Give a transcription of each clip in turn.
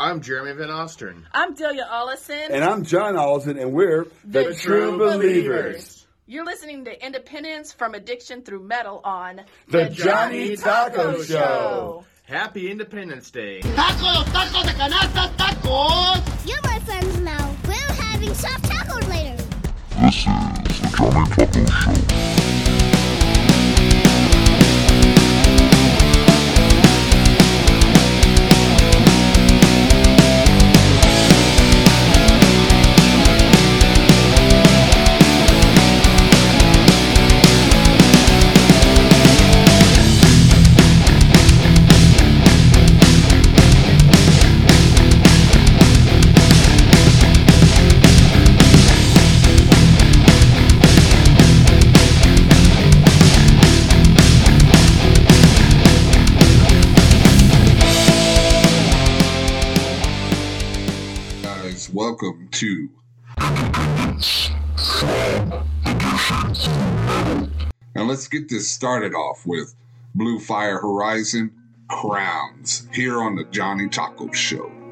I'm Jeremy Van Ostern. I'm Delia Ollison. And I'm John Allison, and we're The the, True True Believers. You're listening to Independence from Addiction Through Metal on The Johnny Taco Show. Happy Independence Day. ¡Tacos! ¡Tacos de canasta! ¡Tacos! You're my friends now. We're having soft tacos later. This is the Johnny Taco Show. To. Now let's get this started off with Blue Fire Horizon Crowns here on the Johnny Taco Show.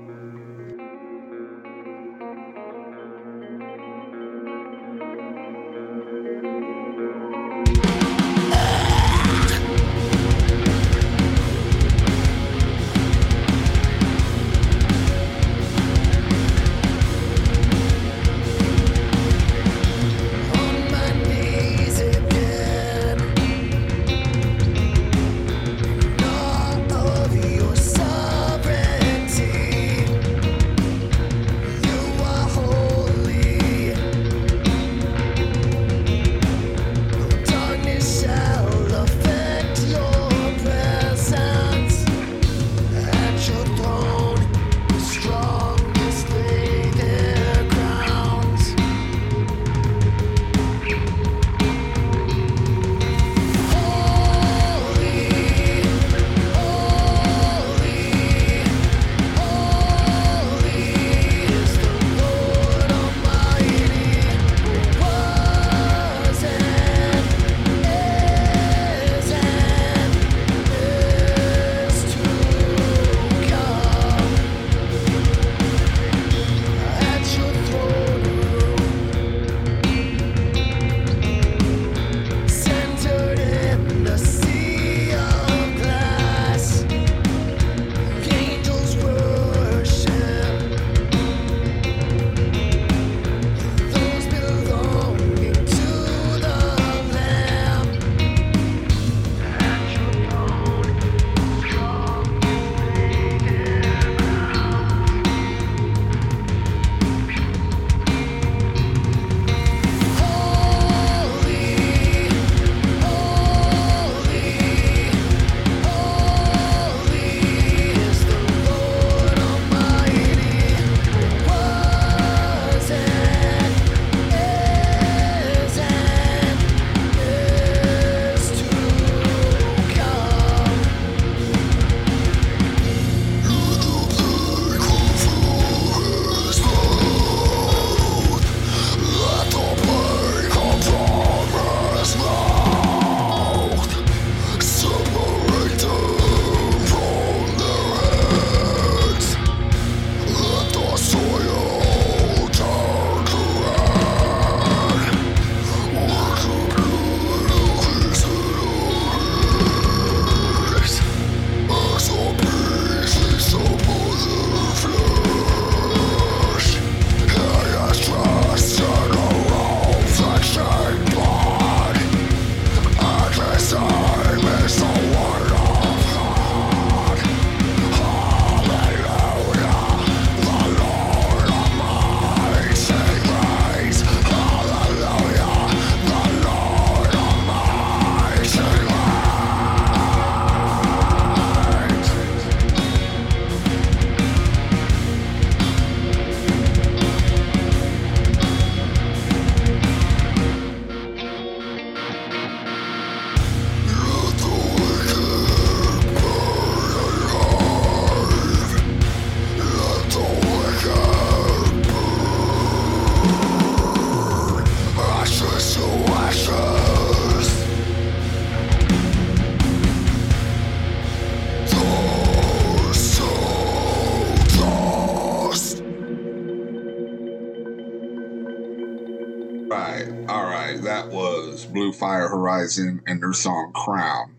Fire Horizon and their song Crown.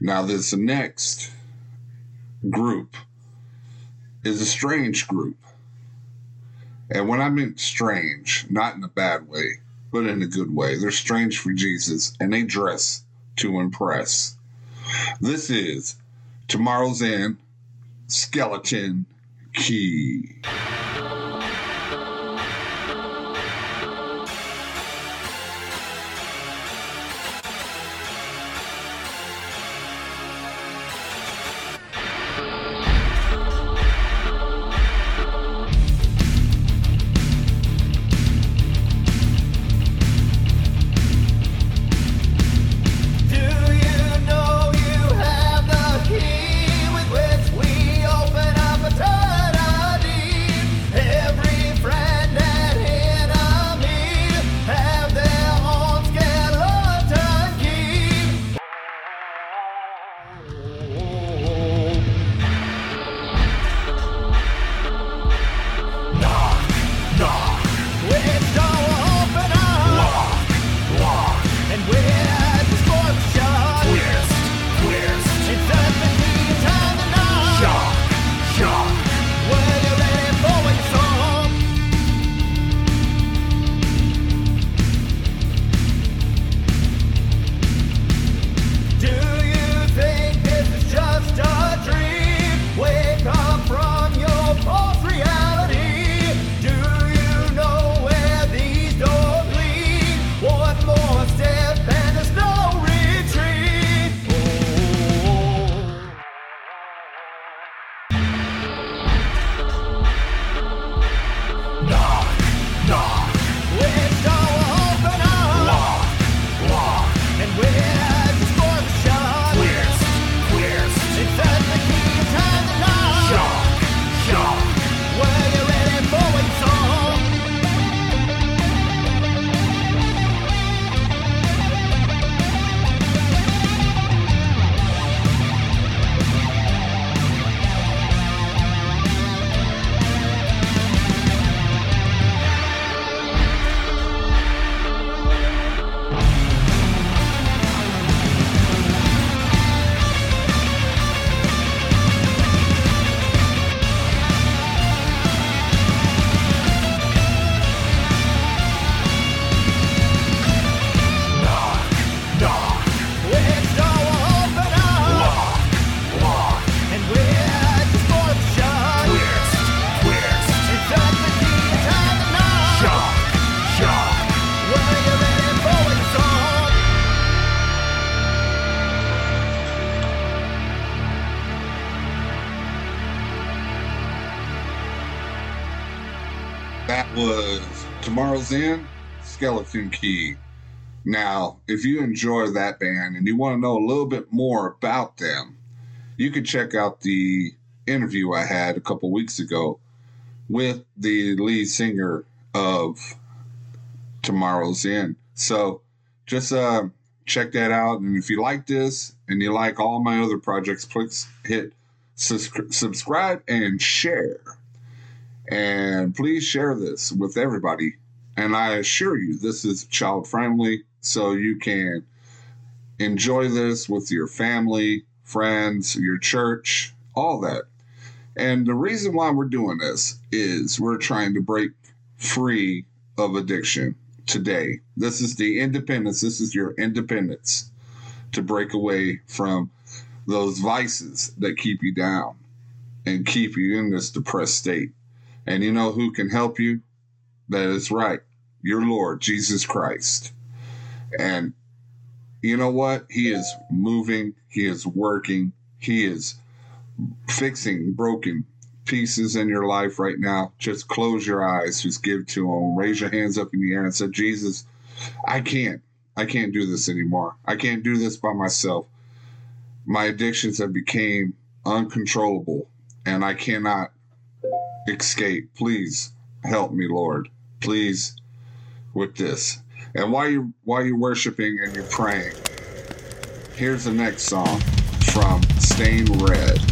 Now, this next group is a strange group. And when I mean strange, not in a bad way, but in a good way, they're strange for Jesus and they dress to impress. This is Tomorrow's End Skeleton Key. Skeleton Key. Now, if you enjoy that band and you want to know a little bit more about them, you can check out the interview I had a couple weeks ago with the lead singer of Tomorrow's End. So just uh, check that out. And if you like this and you like all my other projects, please hit subscribe and share. And please share this with everybody. And I assure you, this is child friendly, so you can enjoy this with your family, friends, your church, all that. And the reason why we're doing this is we're trying to break free of addiction today. This is the independence. This is your independence to break away from those vices that keep you down and keep you in this depressed state. And you know who can help you? That is right, your Lord, Jesus Christ. And you know what? He is moving, He is working, He is fixing broken pieces in your life right now. Just close your eyes, just give to Him, raise your hands up in the air and say, Jesus, I can't. I can't do this anymore. I can't do this by myself. My addictions have become uncontrollable and I cannot escape. Please help me, Lord. Please with this. And while you while you're worshiping and you're praying, here's the next song from Stained Red.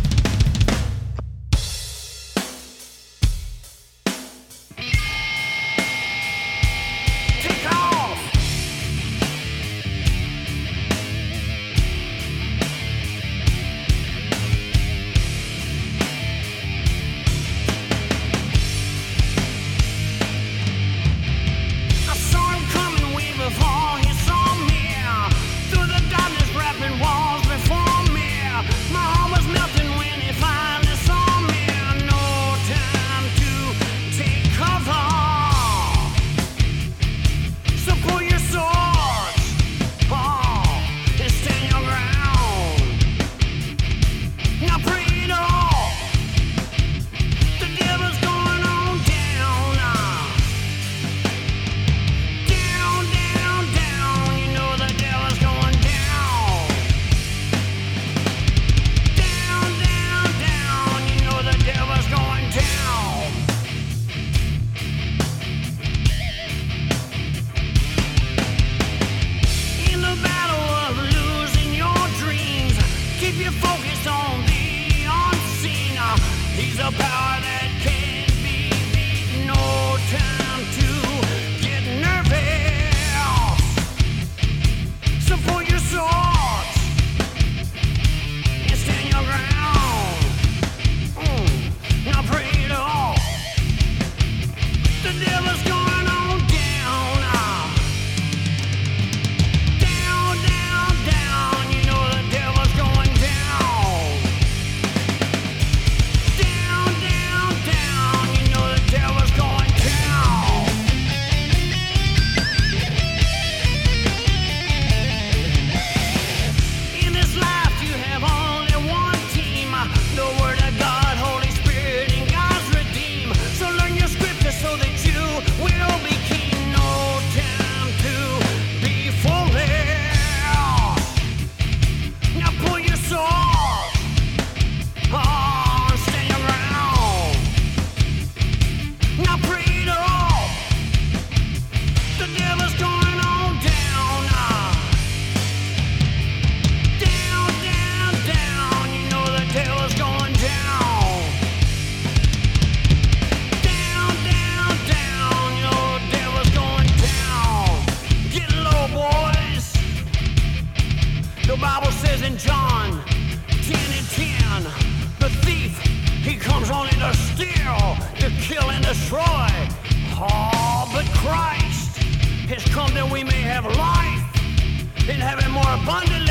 Abundantly.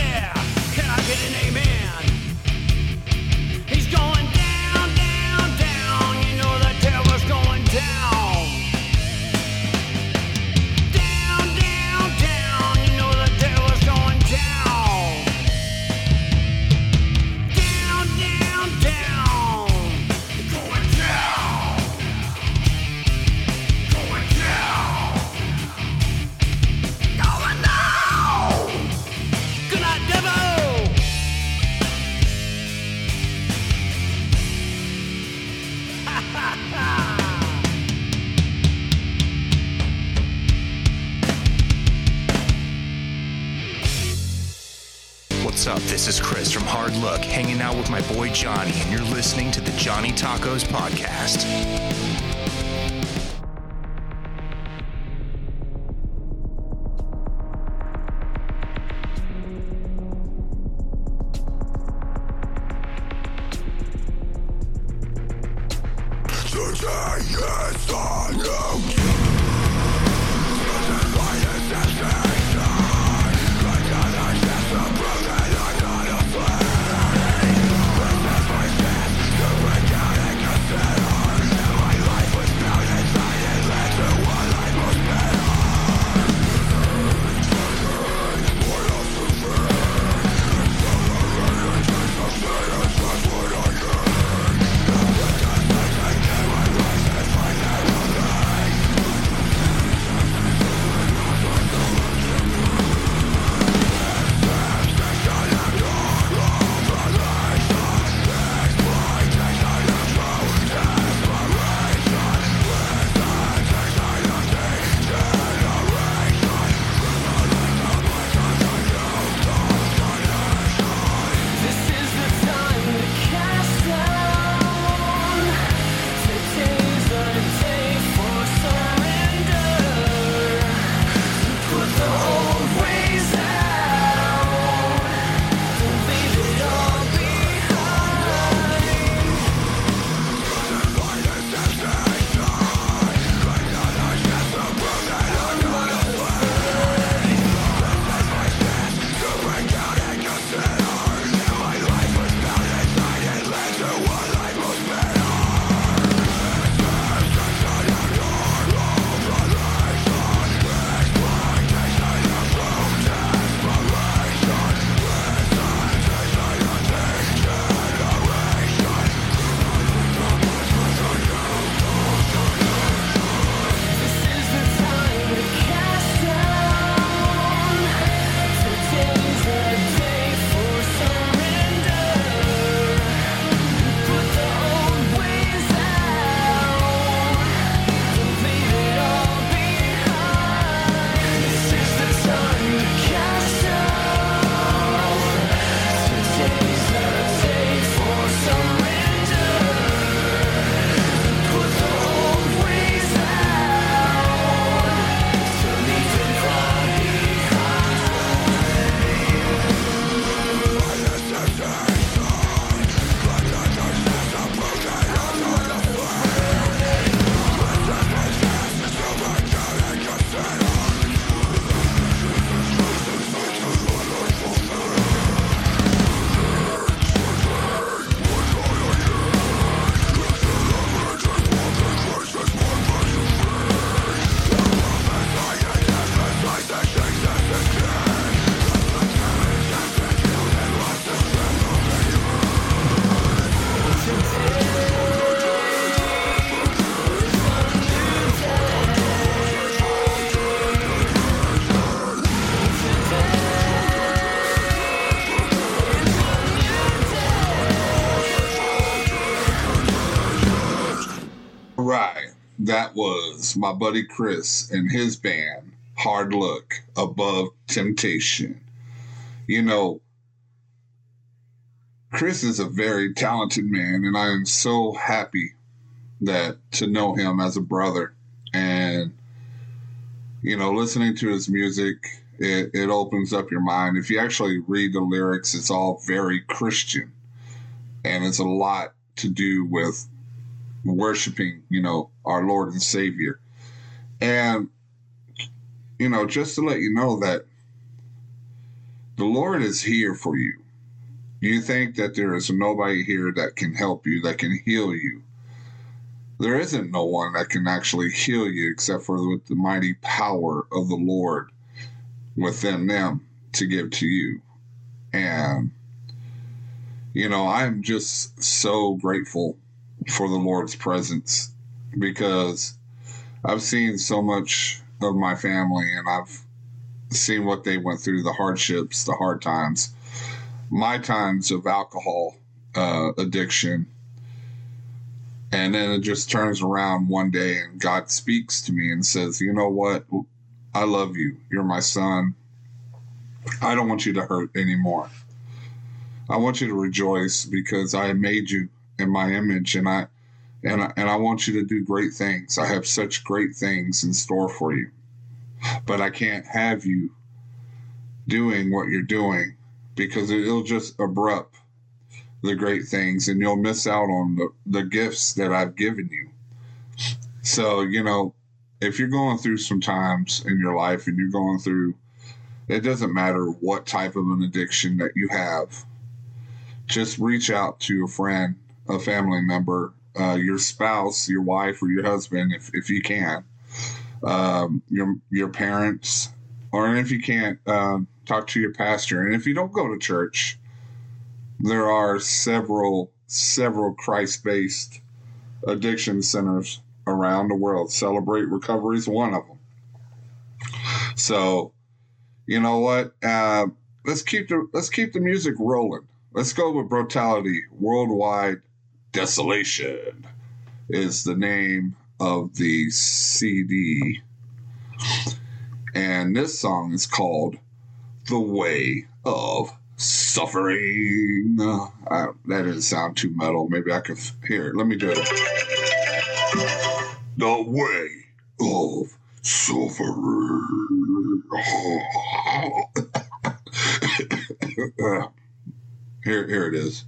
Hanging out with my boy Johnny, and you're listening to the Johnny Tacos Podcast. That was my buddy Chris and his band, Hardlook Above Temptation. You know, Chris is a very talented man, and I am so happy that to know him as a brother. And, you know, listening to his music, it, it opens up your mind. If you actually read the lyrics, it's all very Christian. And it's a lot to do with worshiping, you know, our Lord and Savior. And, you know, just to let you know that the Lord is here for you. You think that there is nobody here that can help you, that can heal you. There isn't no one that can actually heal you except for with the mighty power of the Lord within them to give to you. And, you know, I'm just so grateful for the Lord's presence because I've seen so much of my family and I've seen what they went through the hardships, the hard times, my times of alcohol uh, addiction. And then it just turns around one day and God speaks to me and says, You know what? I love you. You're my son. I don't want you to hurt anymore. I want you to rejoice because I made you in my image and I and I, and I want you to do great things. I have such great things in store for you. But I can't have you doing what you're doing because it'll just abrupt the great things and you'll miss out on the, the gifts that I've given you. So, you know, if you're going through some times in your life and you're going through, it doesn't matter what type of an addiction that you have, just reach out to a friend, a family member, uh, your spouse, your wife, or your husband, if, if you can, um, your, your parents, or if you can't, um, talk to your pastor. And if you don't go to church, there are several, several Christ based addiction centers around the world. Celebrate Recovery is one of them. So, you know what? Uh, let's keep the let's keep the music rolling. Let's go with brutality. Worldwide desolation is the name of the CD, and this song is called "The Way of Suffering." Uh, that didn't sound too metal. Maybe I could here. Let me do it. The way of suffering. here, here it is.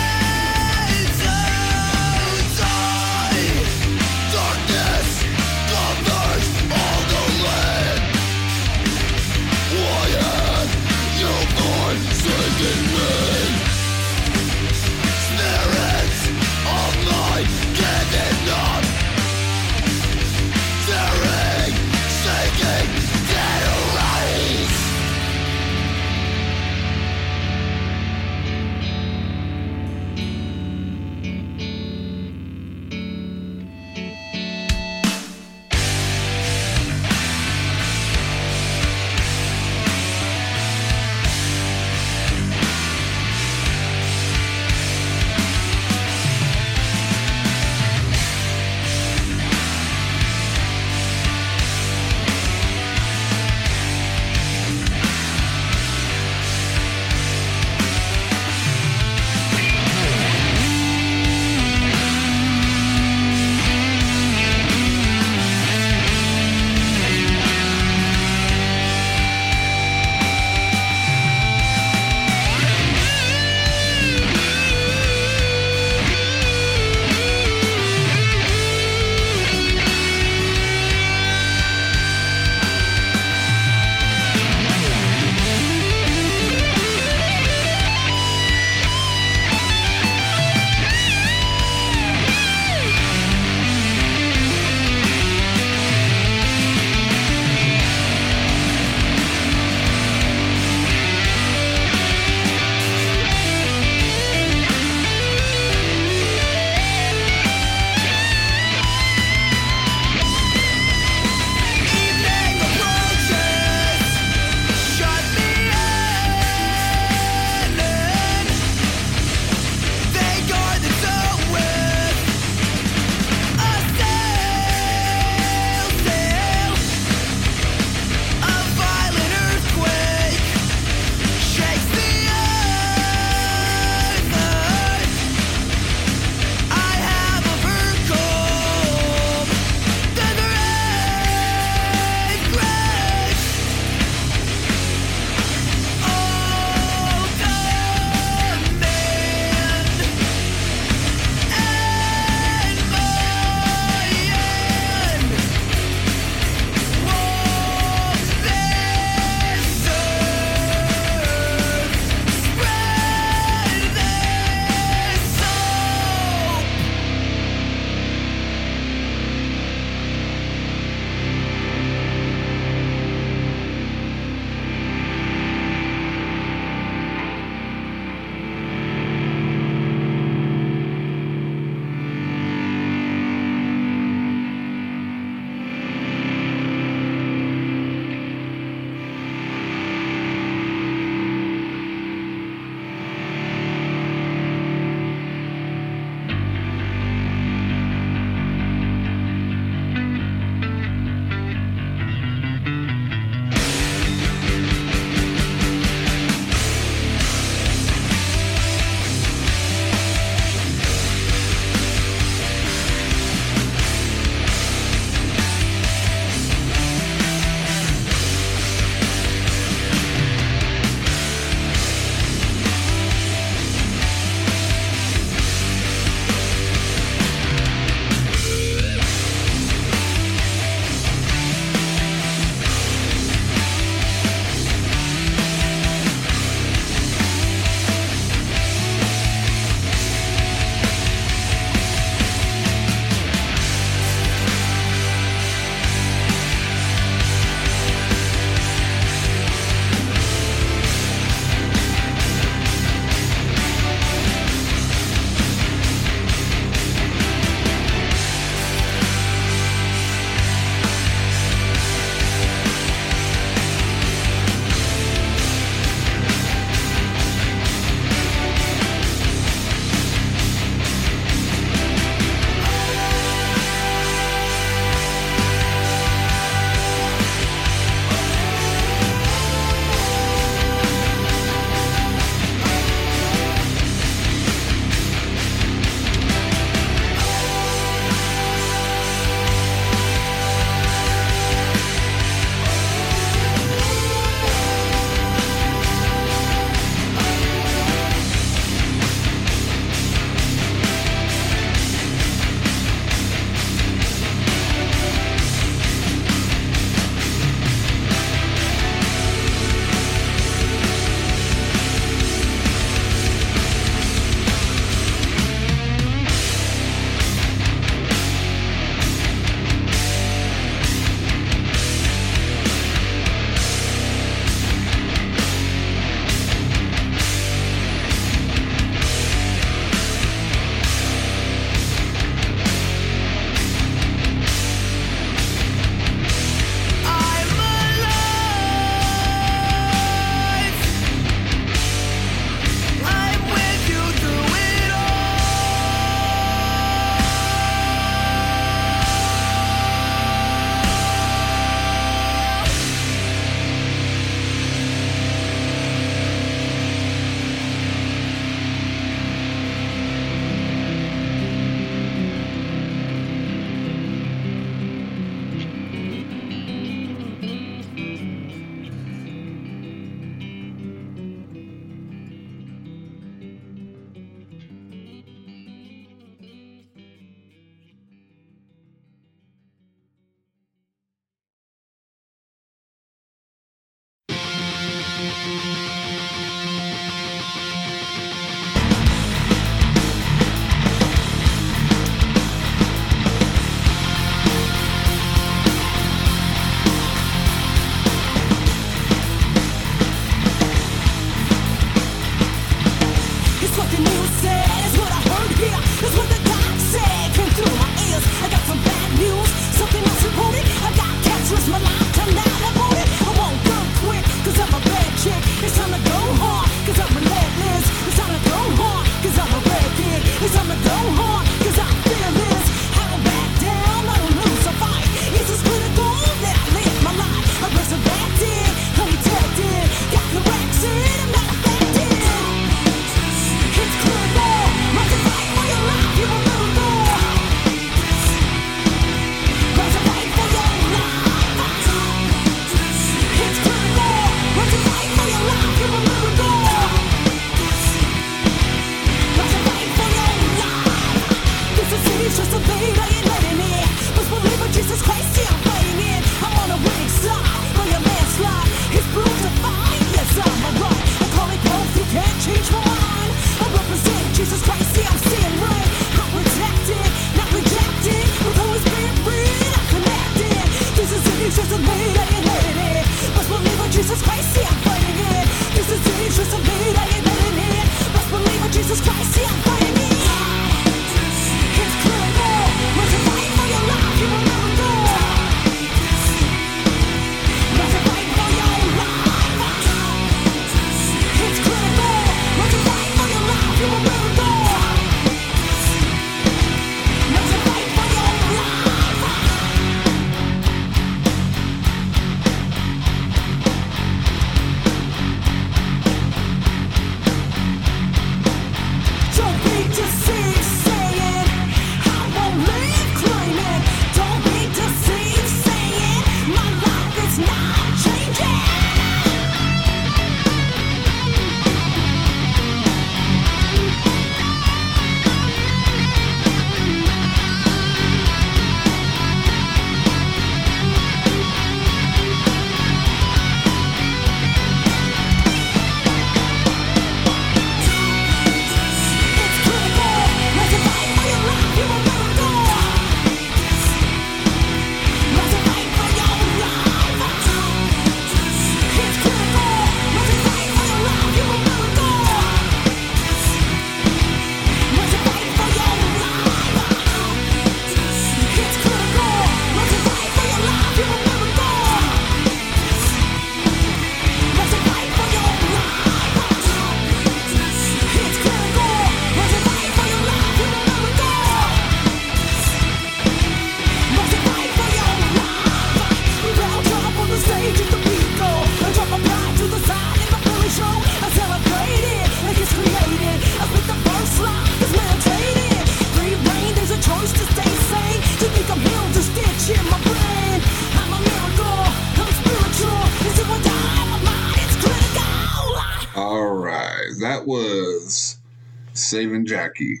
Saving Jackie.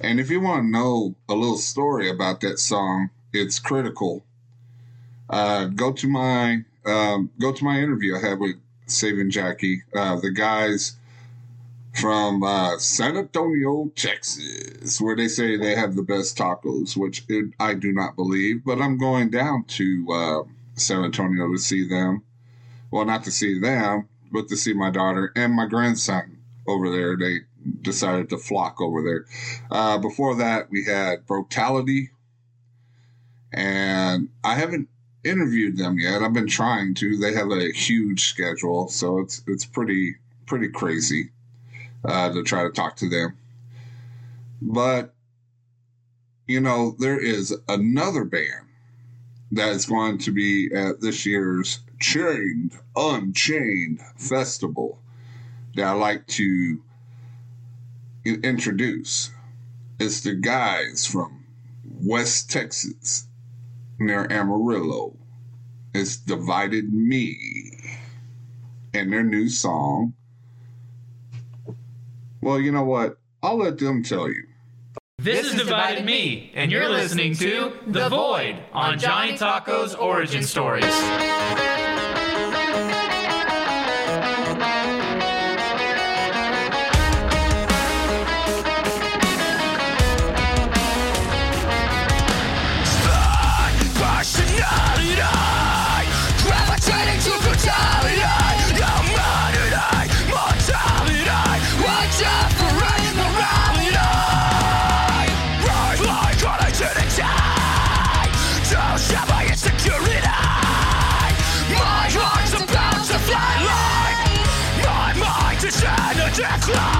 And if you want to know a little story about that song, it's critical. Uh, go to my um, go to my interview I had with Saving Jackie. Uh, the guys from uh, San Antonio, Texas, where they say they have the best tacos, which it, I do not believe. But I'm going down to uh, San Antonio to see them. Well, not to see them, but to see my daughter and my grandson over there. They decided to flock over there. Uh, before that, we had Brutality, and I haven't interviewed them yet. I've been trying to. They have a huge schedule, so it's it's pretty pretty crazy uh, to try to talk to them. But you know, there is another band that is going to be at this year's Chained Unchained Festival that I like to you introduce. It's the guys from West Texas near Amarillo. It's Divided Me and their new song. Well, you know what? I'll let them tell you. This, this is Divided Me, and you're listening to The Void on Johnny Taco's Origin Stories. Just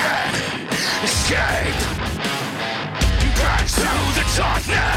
can't escape. Back to the darkness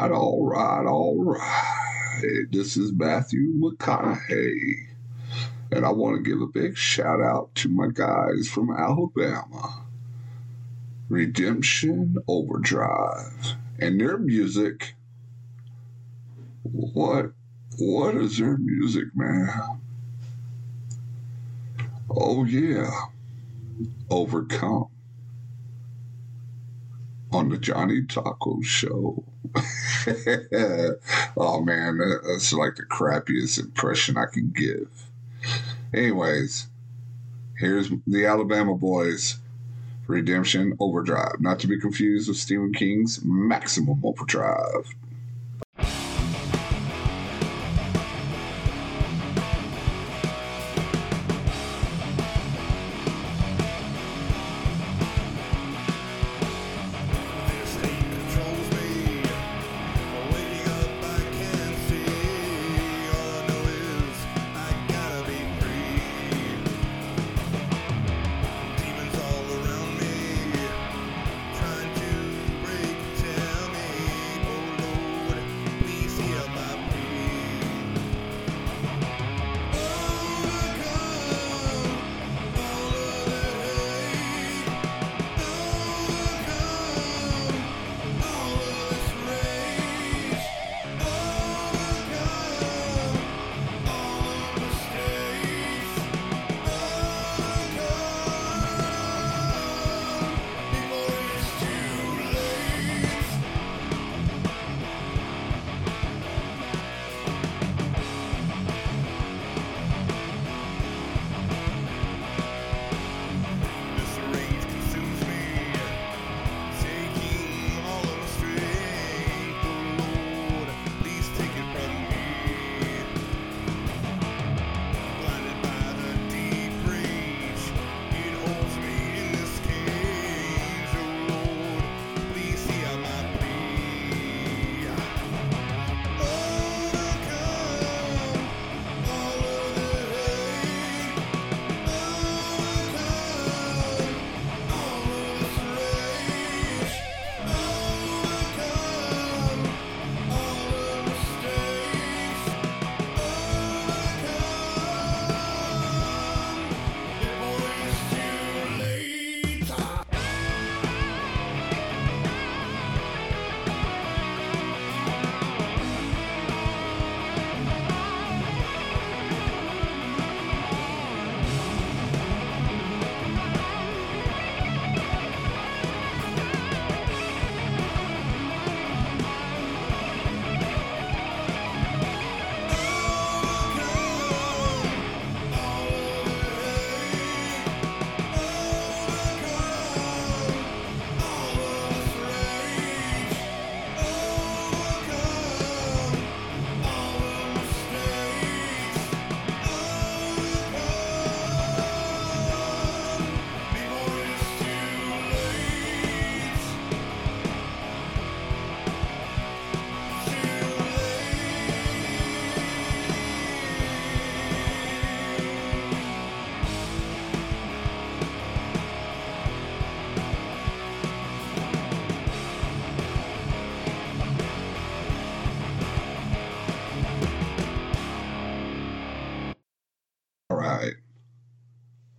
right, all right, all right. This is Matthew McConaughey, and I want to give a big shout out to my guys from Alabama, Redemption Overdrive, and their music. What, what is their music, man? Oh yeah, Overcome on the Johnny Taco Show. oh man, that's like the crappiest impression I can give. Anyways, here's the Alabama Boys Redemption Overdrive, not to be confused with Stephen King's Maximum Overdrive.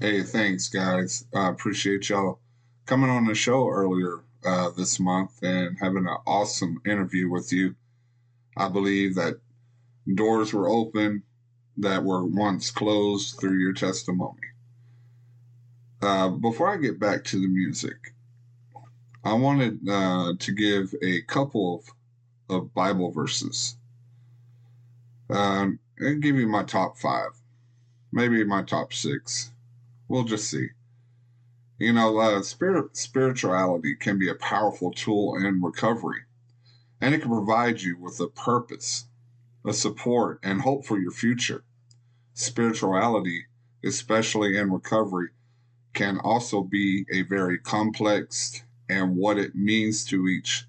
Hey, thanks, guys. I appreciate y'all coming on the show earlier uh, this month and having an awesome interview with you. I believe that doors were open that were once closed through your testimony. Uh, before I get back to the music, I wanted uh, to give a couple of, of Bible verses. Um, and give you my top five, maybe my top six. We'll just see. You know, uh, spirit spirituality can be a powerful tool in recovery, and it can provide you with a purpose, a support, and hope for your future. Spirituality, especially in recovery, can also be a very complex, and what it means to each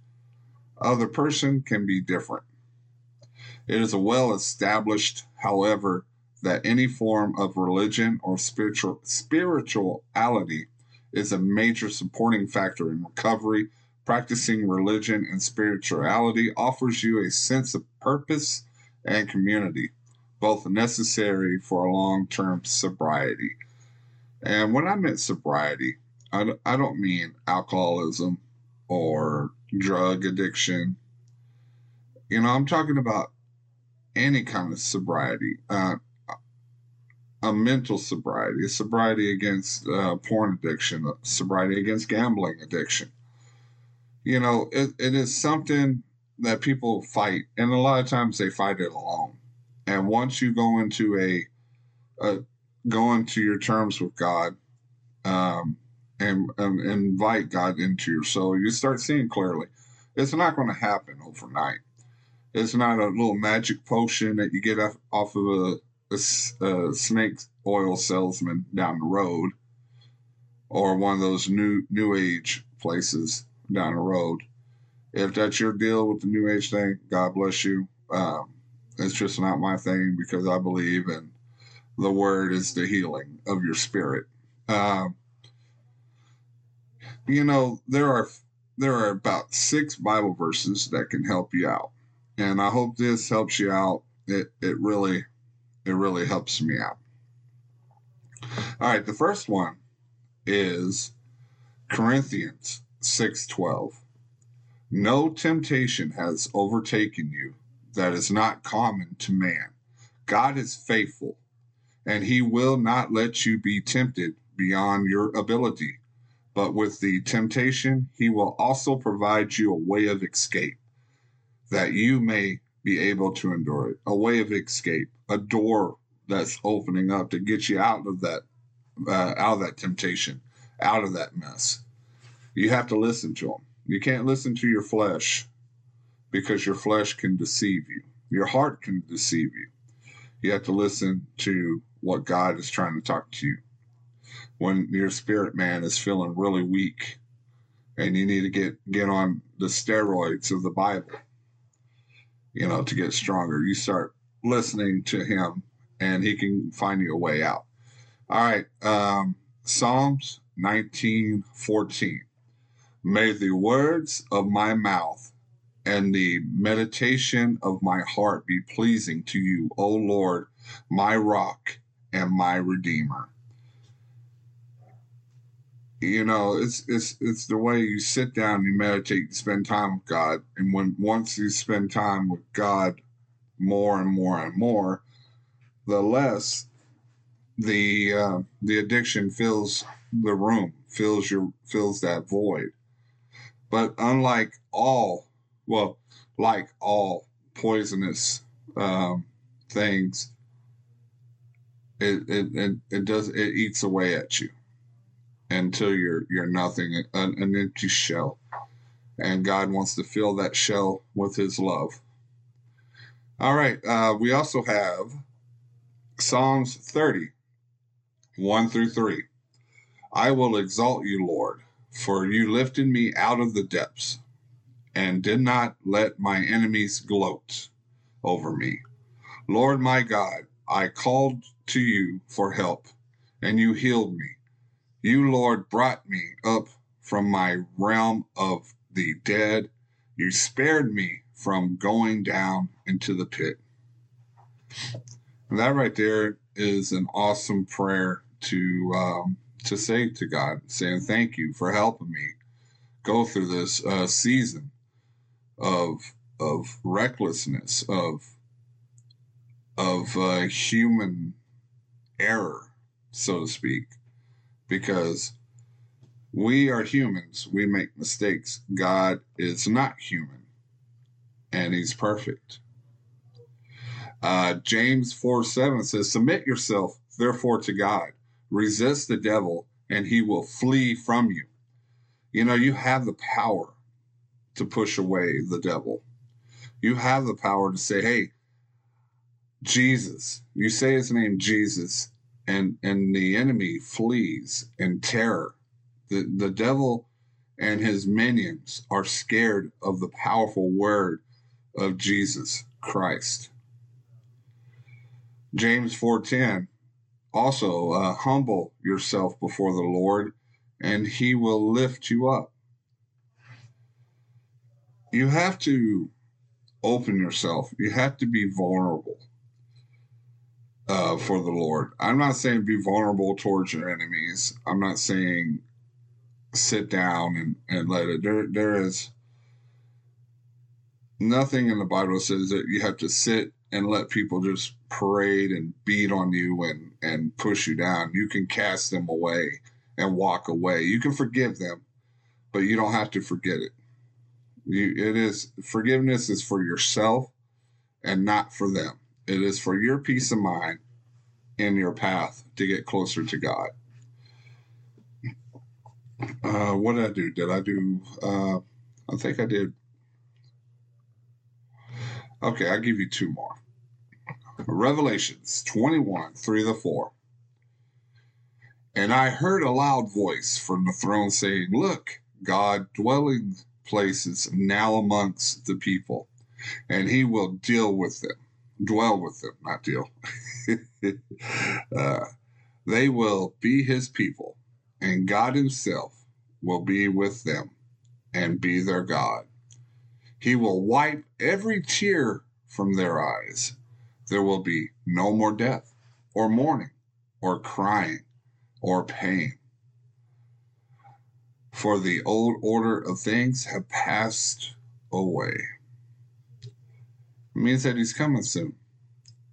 other person can be different. It is a well established, however, that any form of religion or spiritual spirituality is a major supporting factor in recovery. Practicing religion and spirituality offers you a sense of purpose and community, both necessary for long-term sobriety. And when I meant sobriety, I, I don't mean alcoholism or drug addiction. You know, I'm talking about any kind of sobriety, uh, a mental sobriety, a sobriety against uh, porn addiction, a sobriety against gambling addiction. You know, it, it is something that people fight, and a lot of times they fight it alone. And once you go into a, a go into your terms with God, um, and, and invite God into your soul, you start seeing clearly. It's not going to happen overnight. It's not a little magic potion that you get off, off of a, a a snake oil salesman down the road or one of those new new age places down the road. If that's your deal with the new age thing, God bless you. Um, it's just not my thing because I believe in the word is the healing of your spirit. Um, you know there are there are about six Bible verses that can help you out, and I hope this helps you out. It it really it really helps me out. All right, the first one is Corinthians six twelve. No temptation has overtaken you that is not common to man. God is faithful, and he will not let you be tempted beyond your ability. But with the temptation, he will also provide you a way of escape that you may be able to endure it. A way of escape, a door that's opening up to get you out of that, uh, out of that temptation, out of that mess. You have to listen to them. You can't listen to your flesh because your flesh can deceive you. Your heart can deceive you. You have to listen to what God is trying to talk to you. When your spirit man is feeling really weak and you need to get get on the steroids of the Bible, you know, to get stronger, you start listening to him and he can find you a way out. All right, um, Psalms 19:14. May the words of my mouth and the meditation of my heart be pleasing to you, O Lord, my rock and my redeemer. You know, it's it's it's the way you sit down, you meditate, you spend time with God, and when once you spend time with God more and more and more, the less the uh, the addiction fills the room, fills your fills that void. But unlike all, well, like all poisonous um, things, it, it it it does it eats away at you until you're you're nothing, an, an empty shell. And God wants to fill that shell with His love. All right, uh, we also have Psalms 30, 1 through 3. I will exalt you, Lord, for you lifted me out of the depths and did not let my enemies gloat over me. Lord my God, I called to you for help, and you healed me. You, Lord, brought me up from my realm of the dead. You spared me from going down into the pit. And that right there is an awesome prayer to um, to say to God, saying thank you for helping me go through this uh, season of of recklessness of of uh, human error, so to speak, because we are humans. We make mistakes. God is not human, and He's perfect. Uh, James 4 7 says, Submit yourself, therefore, to God. Resist the devil, and he will flee from you. You know, you have the power to push away the devil. You have the power to say, Hey, Jesus, you say his name, Jesus, and, and the enemy flees in terror. The, the devil and his minions are scared of the powerful word of Jesus Christ. James 4:10 also uh, humble yourself before the Lord and he will lift you up. You have to open yourself. You have to be vulnerable uh, for the Lord. I'm not saying be vulnerable towards your enemies. I'm not saying sit down and, and let it. There, there is nothing in the Bible says that you have to sit and let people just parade and beat on you and, and push you down. You can cast them away and walk away. You can forgive them, but you don't have to forget it. You, it is forgiveness is for yourself and not for them. It is for your peace of mind and your path to get closer to God. Uh, what did I do? Did I do? Uh, I think I did. Okay, I'll give you two more. Revelations 21, 3 to 4. And I heard a loud voice from the throne saying, Look, God dwelling places now amongst the people, and he will deal with them, dwell with them, not deal. uh, they will be his people, and God himself will be with them and be their God. He will wipe every tear from their eyes. There will be no more death, or mourning, or crying, or pain. For the old order of things have passed away. It means that he's coming soon.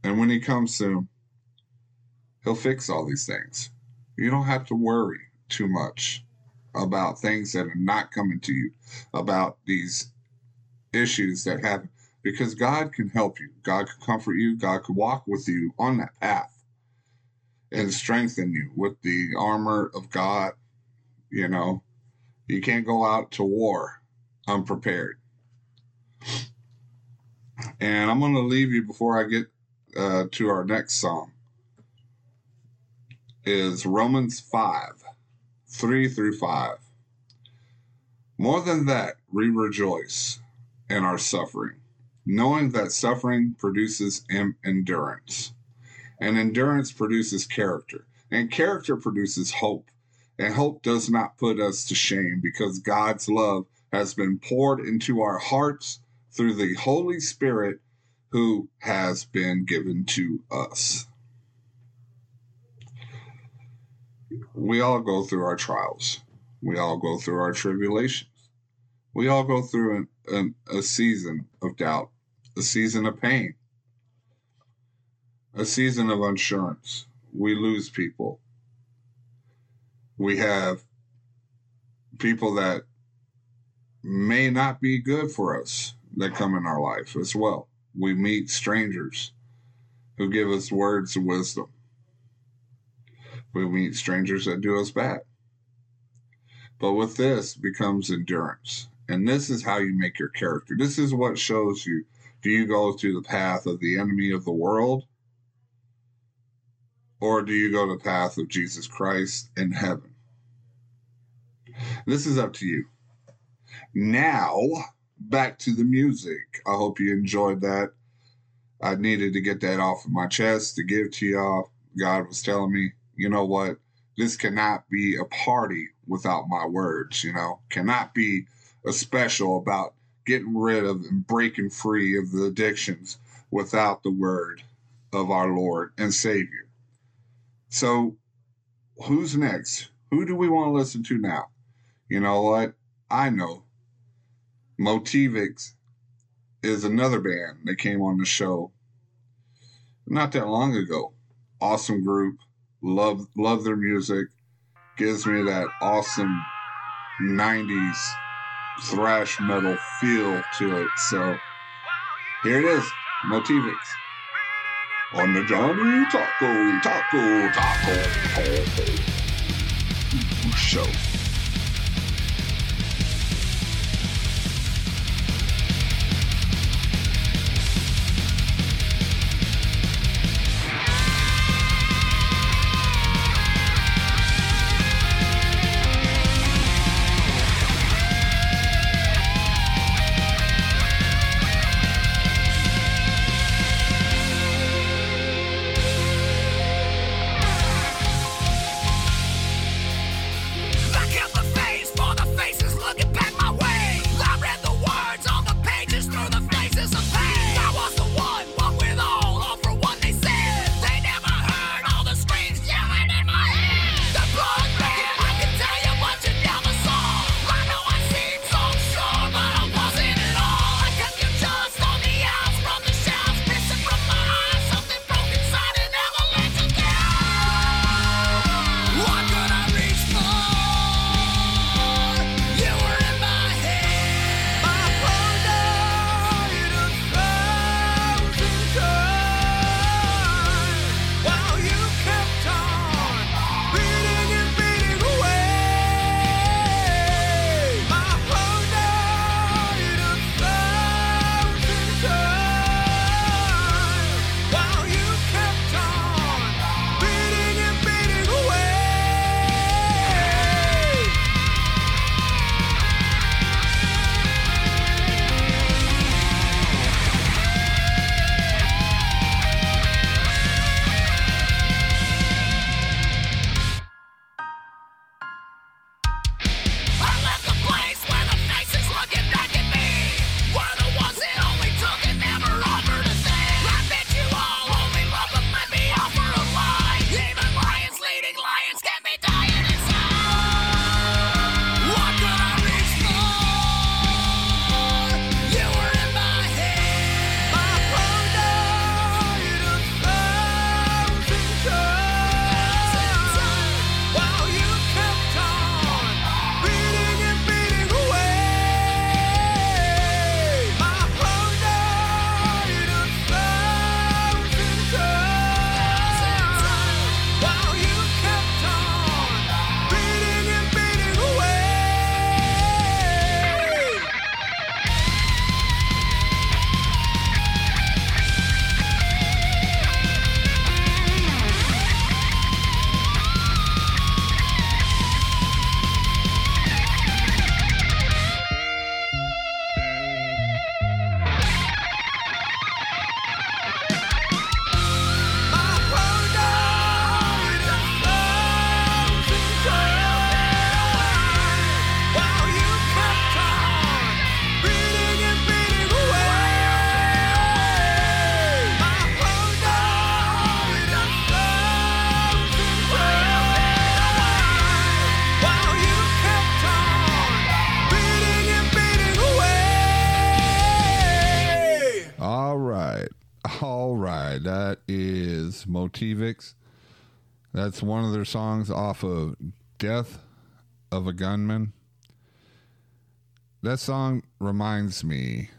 And when he comes soon, he'll fix all these things. You don't have to worry too much about things that are not coming to you, about these issues that happen, because God can help you. God can comfort you. God can walk with you on that path and strengthen you with the armor of God. You know, you can't go out to war unprepared. And I'm going to leave you before I get uh, to our next song. Is Romans 5 3 through 5. More than that, we rejoice in our suffering, knowing that suffering produces endurance, and endurance produces character, and character produces hope. And hope does not put us to shame because God's love has been poured into our hearts through the Holy Spirit who has been given to us. We all go through our trials. We all go through our tribulations. We all go through an, an, a season of doubt, a season of pain, a season of insurance. We lose people. We have people that may not be good for us that come in our life as well. We meet strangers who give us words of wisdom. We meet strangers that do us bad. But with this becomes endurance. And this is how you make your character. This is what shows you do you go through the path of the enemy of the world? Or do you go the path of Jesus Christ in heaven? This is up to you. Now, back to the music. I hope you enjoyed that. I needed to get that off of my chest to give to y'all. God was telling me, you know what? This cannot be a party without my words, you know, cannot be a special about getting rid of and breaking free of the addictions without the word of our Lord and Savior. So who's next? Who do we want to listen to now? You know what? I know. Motivix is another band that came on the show not that long ago. Awesome group. Love love their music. Gives me that awesome 90s thrash metal feel to it. So here it is. Motivix. On the Johnny Taco Taco Taco Taco Show. Motivix. That's one of their songs off of Death of a Gunman. That song reminds me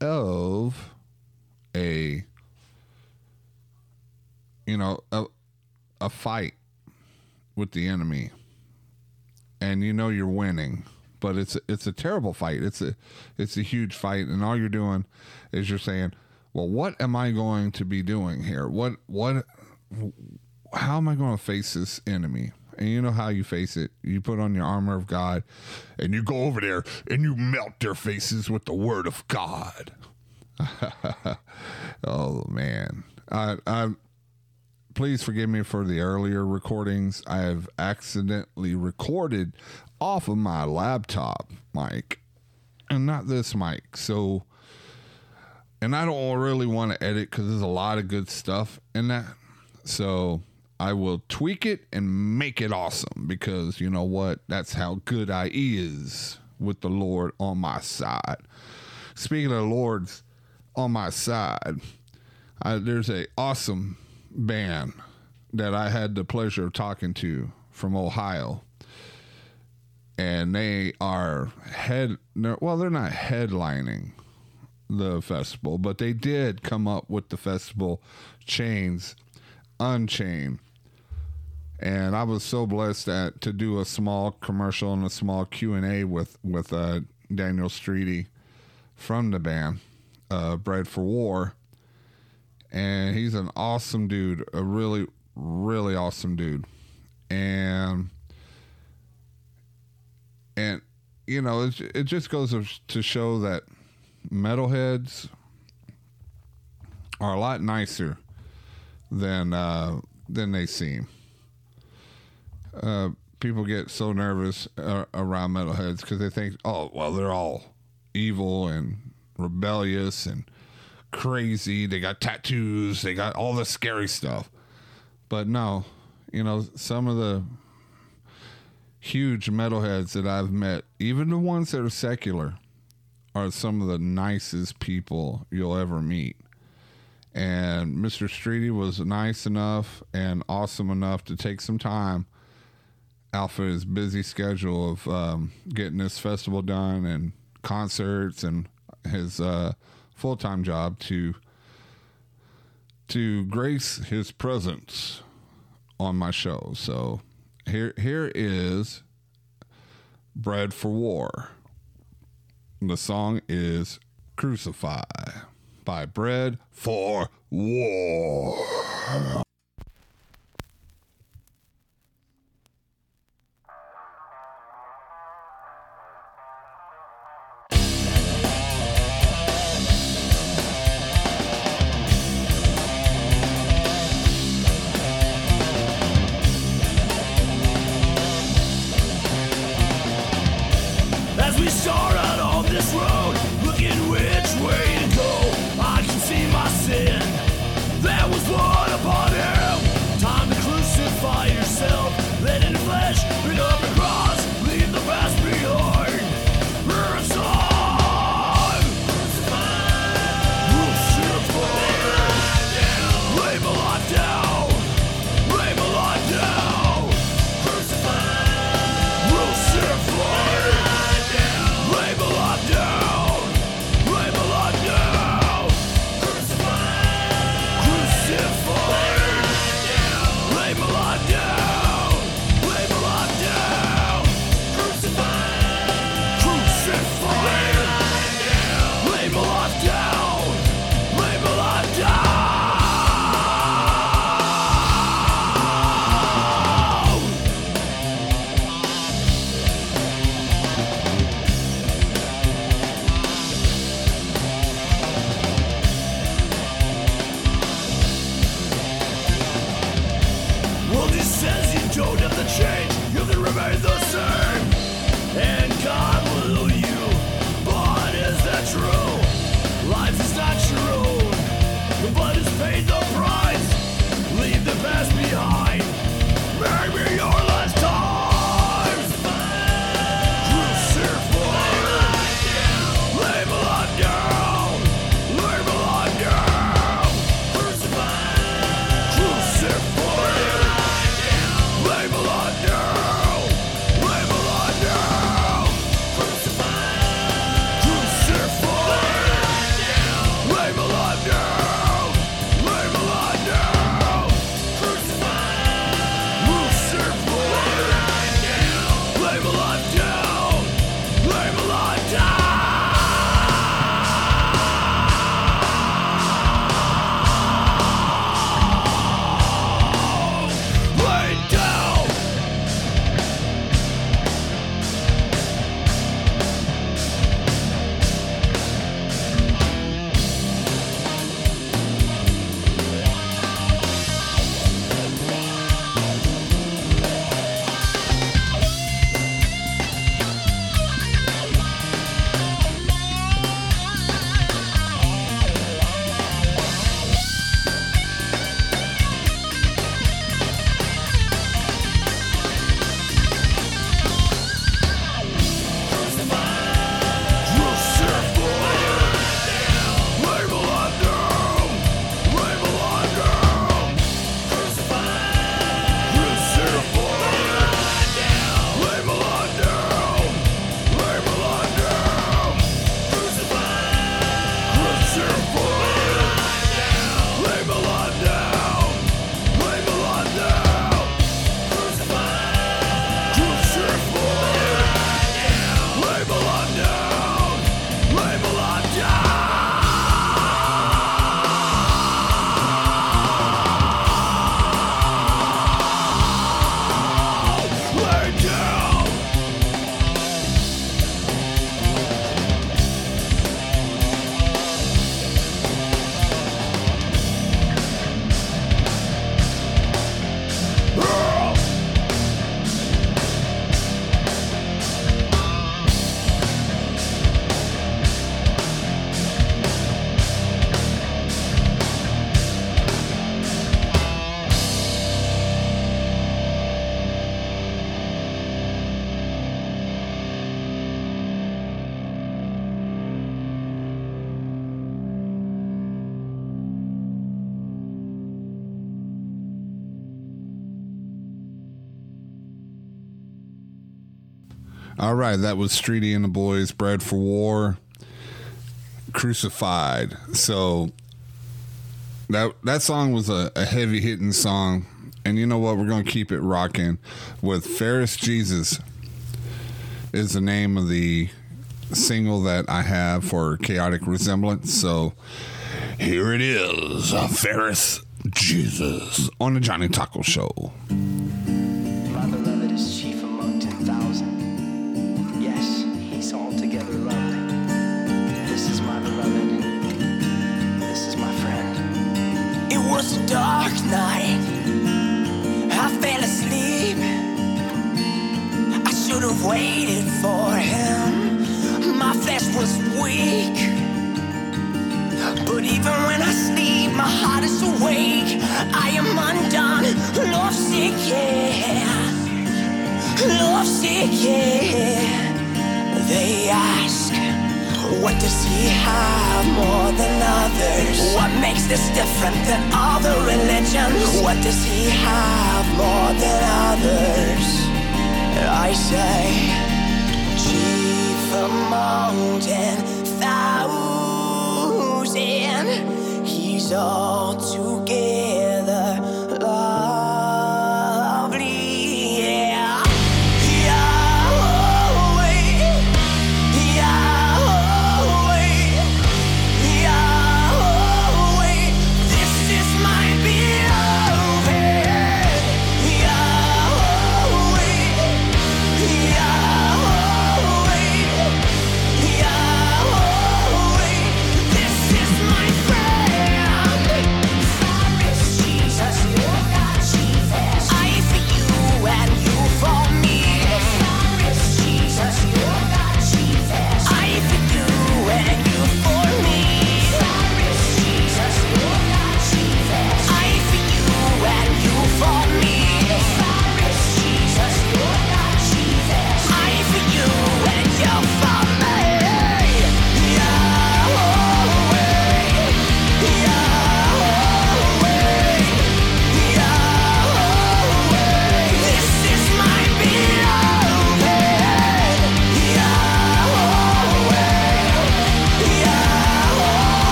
of a you know a, a fight with the enemy and you know you're winning but it's it's a terrible fight it's a it's a huge fight and all you're doing is you're saying well what am i going to be doing here? What what how am i going to face this enemy? And you know how you face it. You put on your armor of god and you go over there and you melt their faces with the word of god. Oh man. I i please forgive me for the earlier recordings. I have accidentally recorded off of my laptop mic and not this mic. So, and I don't really want to edit because there's a lot of good stuff in that. So, I will tweak it and make it awesome because you know what? That's how good I is with the Lord on my side. Speaking of Lords on my side, I, there's a awesome band that I had the pleasure of talking to from Ohio. And they are head well, they're not headlining the festival, but they did come up with the festival chains unchained. And I was so blessed to do a small commercial and a small Q and A with with uh, Daniel Streety from the band, uh, Bred for War, and he's an awesome dude, a really really awesome dude, and and you know it, it just goes to show that metalheads are a lot nicer than uh, than they seem. Uh, people get so nervous uh, around metalheads because they think, oh, well, they're all evil and rebellious and crazy. They got tattoos. They got all the scary stuff. But no, you know, some of the huge metalheads that I've met, even the ones that are secular, are some of the nicest people you'll ever meet. And Mr. Streety was nice enough and awesome enough to take some time out for his busy schedule of um, getting this festival done and concerts and his uh, full time job to to grace his presence on my show. So here here is Bred for War. The song is Crucify by Bred for War. All right, that was Streety and the Boys, Bred for War, Crucified. So that that song was a, a heavy hitting song, and you know what? We're gonna keep it rocking with Fairest Jesus. Is the name of the single that I have for Chaotic Resemblance. So here it is, Fairest Jesus on the Johnny Taco Show. Was a dark night. I fell asleep. I should have waited for him. My flesh was weak. But even when I sleep, my heart is awake. I am undone, love sick, yeah. Love sick, yeah. They ask, what does he have more than others? What makes this different than other religions? What does he have more than others? I say, chief among ten thousand, he's all together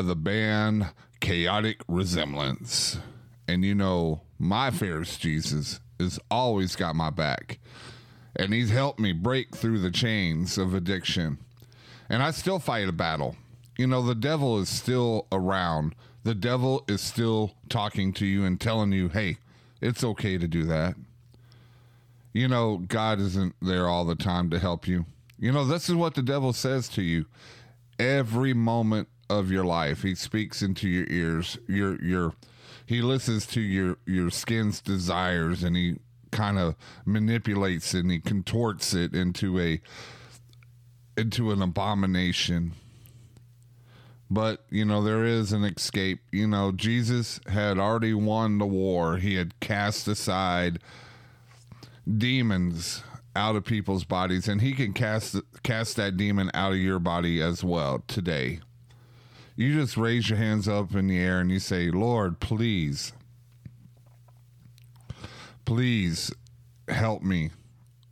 by the band Chaotic Resemblance. And you know, my Ferris Jesus has always got my back. And he's helped me break through the chains of addiction. And I still fight a battle. You know, the devil is still around. The devil is still talking to you and telling you, hey, It's okay to do that. You know, God isn't there all the time to help you. You know, this is what the devil says to you every moment of your life. He speaks into your ears. Your your he listens to your your skin's desires and he kind of manipulates and he contorts it into a into an abomination. But, you know, there is an escape. You know, Jesus had already won the war. He had cast aside demons out of people's bodies and he can cast cast that demon out of your body as well today. You just raise your hands up in the air and you say, "Lord, please please help me.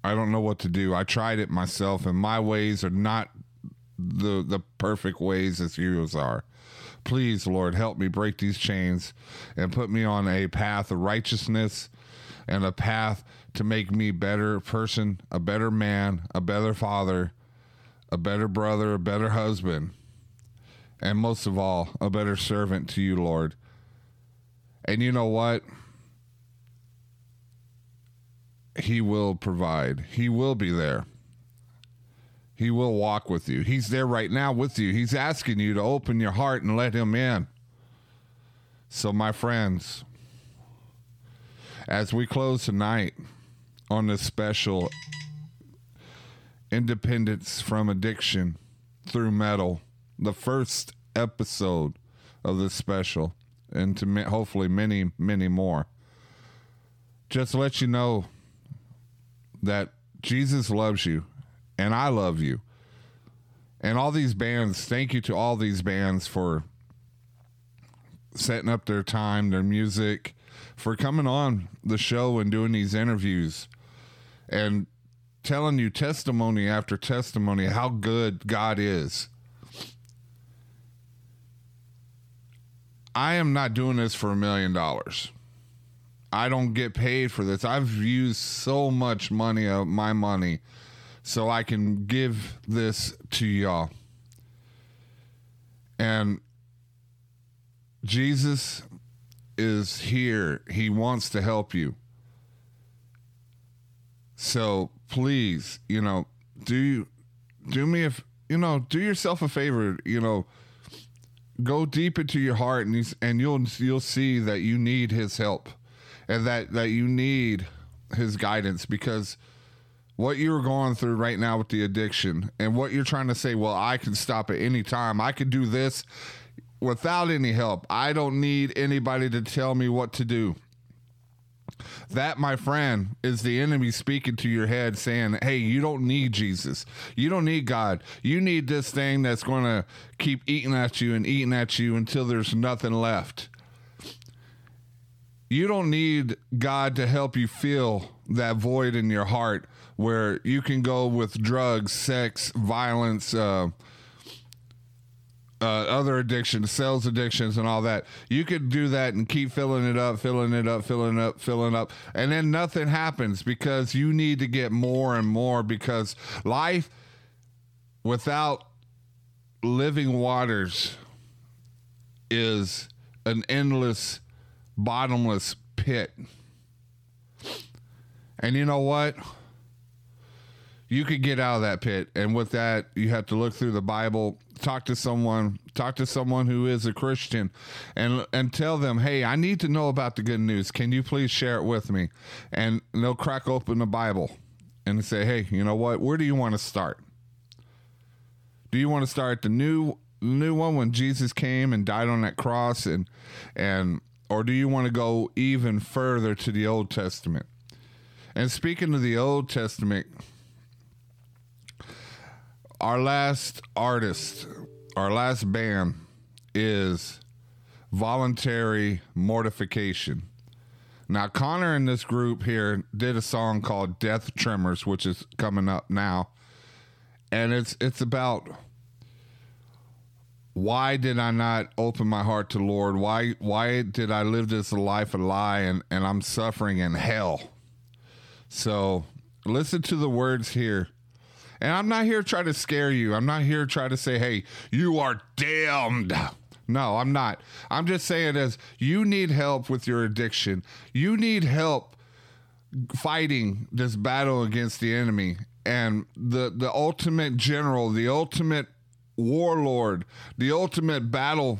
I don't know what to do. I tried it myself and my ways are not the the perfect ways as yours are. Please, Lord, help me break these chains and put me on a path of righteousness and a path to make me better person, a better man, a better father, a better brother, a better husband, and most of all, a better servant to you, Lord. And you know what? He will provide. He will be there. He will walk with you. He's there right now with you. He's asking you to open your heart and let him in. So, my friends, as we close tonight on this special Independence from Addiction through Metal, the first episode of this special, and to ma- hopefully many, many more, just let you know that Jesus loves you and I love you. And all these bands, thank you to all these bands for setting up their time, their music, for coming on the show and doing these interviews and telling you testimony after testimony how good God is. I am not doing this for a million dollars. I don't get paid for this. I've used so much money of my money so I can give this to y'all. And Jesus is here. He wants to help you. So please, you know, do you do me if you know, do yourself a favor, you know, go deep into your heart and you, and you'll you'll see that you need his help and that that you need his guidance because what you're going through right now with the addiction and what you're trying to say, well, I can stop at any time. I can do this without any help. I don't need anybody to tell me what to do. That, my friend, is the enemy speaking to your head saying, Hey, you don't need Jesus. You don't need God. You need this thing that's going to keep eating at you and eating at you until there's nothing left. You don't need God to help you fill that void in your heart where you can go with drugs, sex, violence, uh, uh, other addictions, sales addictions, and all that. You could do that and keep filling it up, filling it up, filling up, filling up, and then nothing happens because you need to get more and more because life without living waters is an endless, bottomless pit. And you know what? You could get out of that pit. And with that, you have to look through the Bible, talk to someone, talk to someone who is a Christian and and tell them, "Hey, I need to know about the good news. Can you please share it with me?" And they'll crack open the Bible and say, "Hey, you know what? Where do you want to start? Do you want to start the new new one when Jesus came and died on that cross and and or do you want to go even further to the Old Testament?" And speaking of the Old Testament, our last artist, our last band is Voluntary Mortification. Now, Connor and this group here did a song called Death Tremors, which is coming up now. And it's it's about why did I not open my heart to Lord? Why why did I live this life of lie and, and I'm suffering in hell? So listen to the words here. And I'm not here to try to scare you. I'm not here to try to say, hey, you are damned No, I'm not. I'm just saying as you need help with your addiction. You need help fighting this battle against the enemy and the the ultimate general, the ultimate warlord, the ultimate battle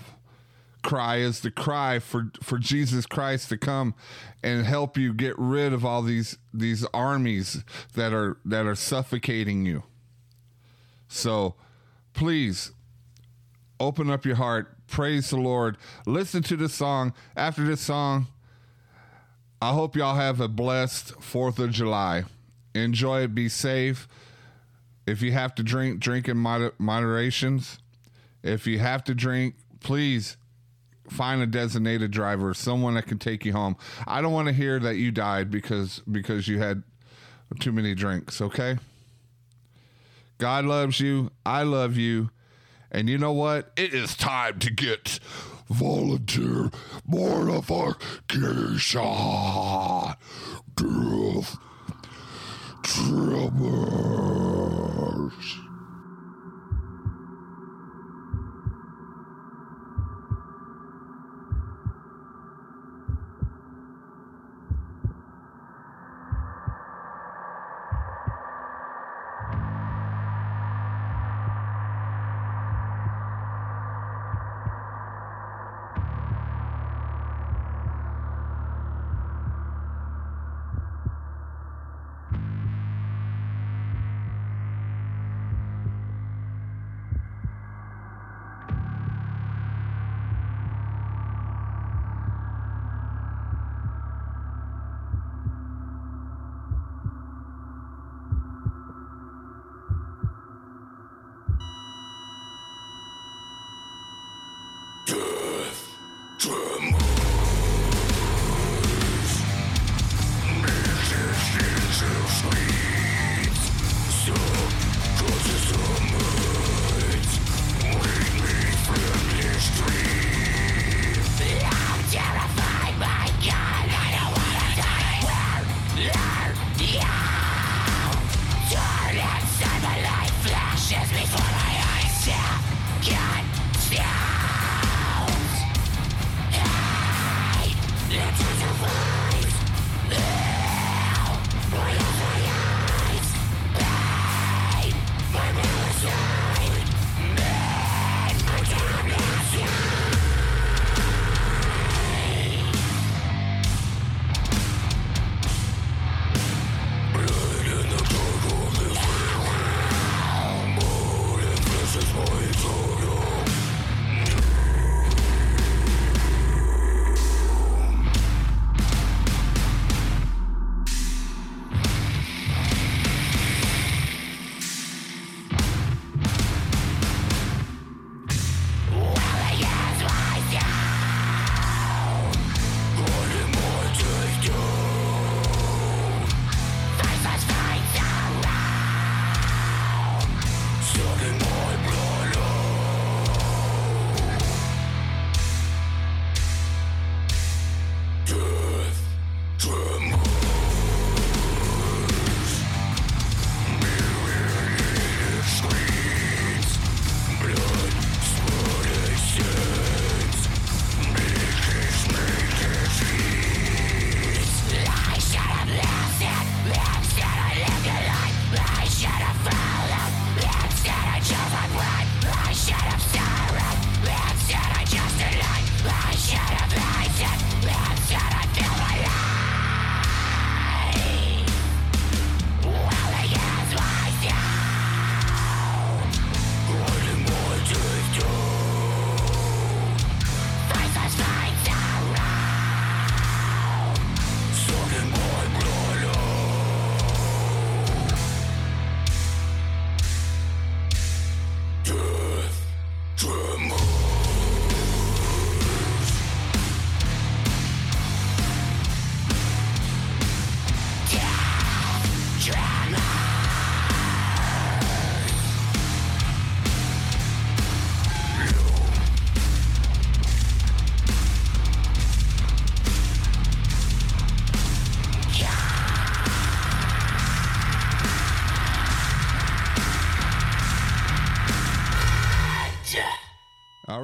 cry is the cry for for Jesus Christ to come and help you get rid of all these these armies that are that are suffocating you. So, please open up your heart, praise the Lord, listen to this song. After this song, I hope y'all have a blessed 4th of July. Enjoy it, be safe. If you have to drink, drink in moder- moderations. If you have to drink, please find a designated driver, someone that can take you home. I don't want to hear that you died because because you had too many drinks, okay? God loves you. I love you. And you know what? It is time to get volunteer mortification. Death tremors.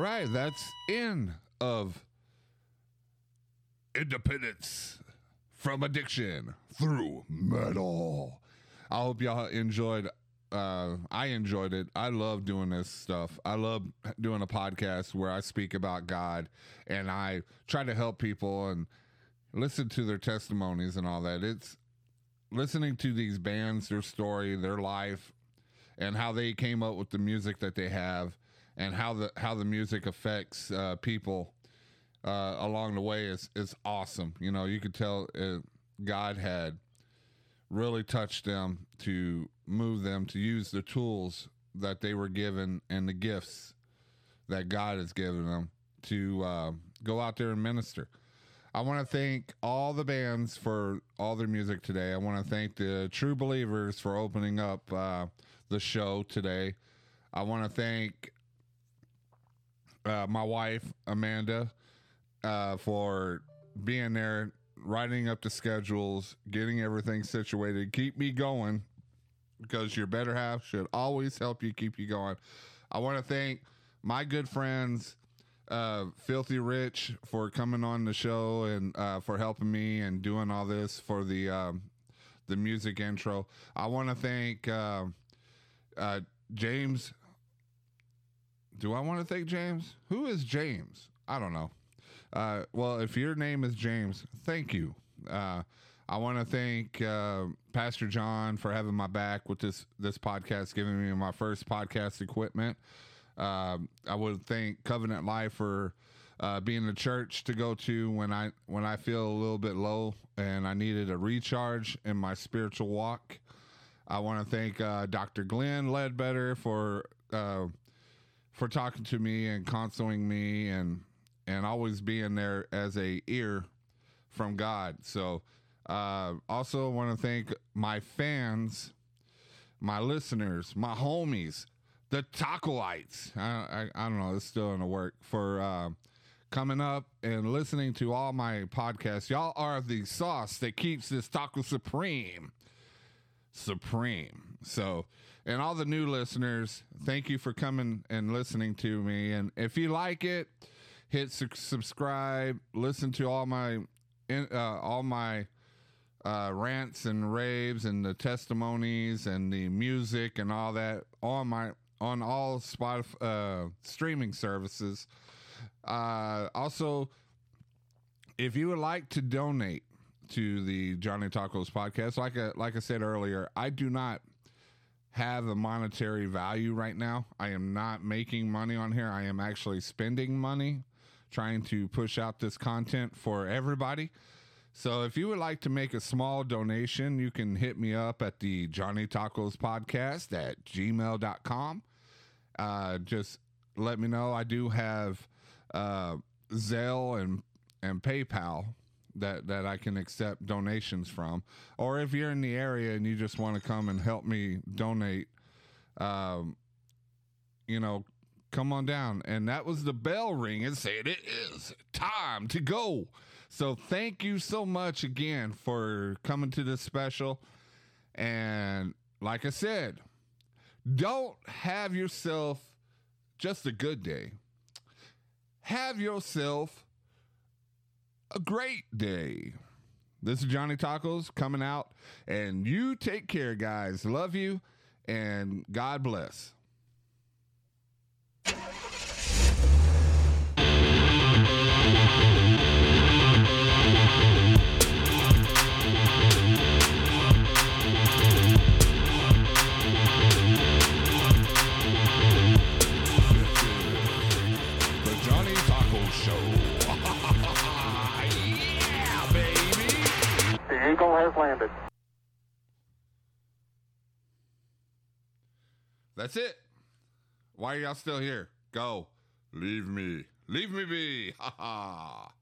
Right, that's in of independence from addiction through metal. I hope y'all enjoyed. Uh, I enjoyed it. I love doing this stuff. I love doing a podcast where I speak about God and I try to help people and listen to their testimonies and all that. It's listening to these bands, their story, their life, and how they came up with the music that they have, and how the how the music affects uh, people uh, along the way is is awesome. You know, you could tell uh, God had really touched them to move them to use the tools that they were given and the gifts that God has given them to uh, go out there and minister. I want to thank all the bands for all their music today. I want to thank the TreBelievers for opening up uh, the show today. I want to thank uh, my wife, Amanda, uh, for being there, writing up the schedules, getting everything situated, keep me going because your better half should always help you keep you going. I want to thank my good friends uh filthy rich for coming on the show and uh for helping me and doing all this for the um the music intro i want to thank uh uh james do i want to thank james who is james i don't know uh well if your name is james thank you uh I want to thank uh, Pastor Jon for having my back with this this podcast, giving me my first podcast equipment. Um, I would thank Covenant Life for uh, being the church to go to when I when I feel a little bit low and I needed a recharge in my spiritual walk. I want to thank uh, Dr. Glenn Ledbetter for uh, for talking to me and counseling me and and always being there as a ear from God. So uh, also want to thank my fans, my listeners, my homies, the Tacoites. I, I, I don't know. It's still in the work for uh, coming up and listening to all my podcasts. Y'all are the sauce that keeps this taco supreme. Supreme. So, and all the new listeners, thank you for coming and listening to me. And if you like it, hit su- subscribe. Listen to all my, uh, all my uh, rants and raves and the testimonies and the music and all that on my on all Spotify uh, streaming services. Uh, also, if you would like to donate to the Johnny Tacos podcast, like I, like I said earlier, I do not have a monetary value right now. I am not making money on here. I am actually spending money trying to push out this content for everybody. So if you would like to make a small donation, you can hit me up at the Johnny Tacos podcast at gmail.com. Uh, just let me know. I do have uh, Zelle and, and PayPal that, that I can accept donations from. Or if you're in the area and you just want to come and help me donate, um, you know, come on down. And that was the bell ring and said it is time to go. So thank you so much again for coming to this special. And like I said, don't have yourself just a good day. Have yourself a great day. This is Johnny Tacos coming out, and you take care, guys. Love you, and God bless. Eagle has landed. That's it. Why are y'all still here? Go. Leave me. Leave me be. Ha ha.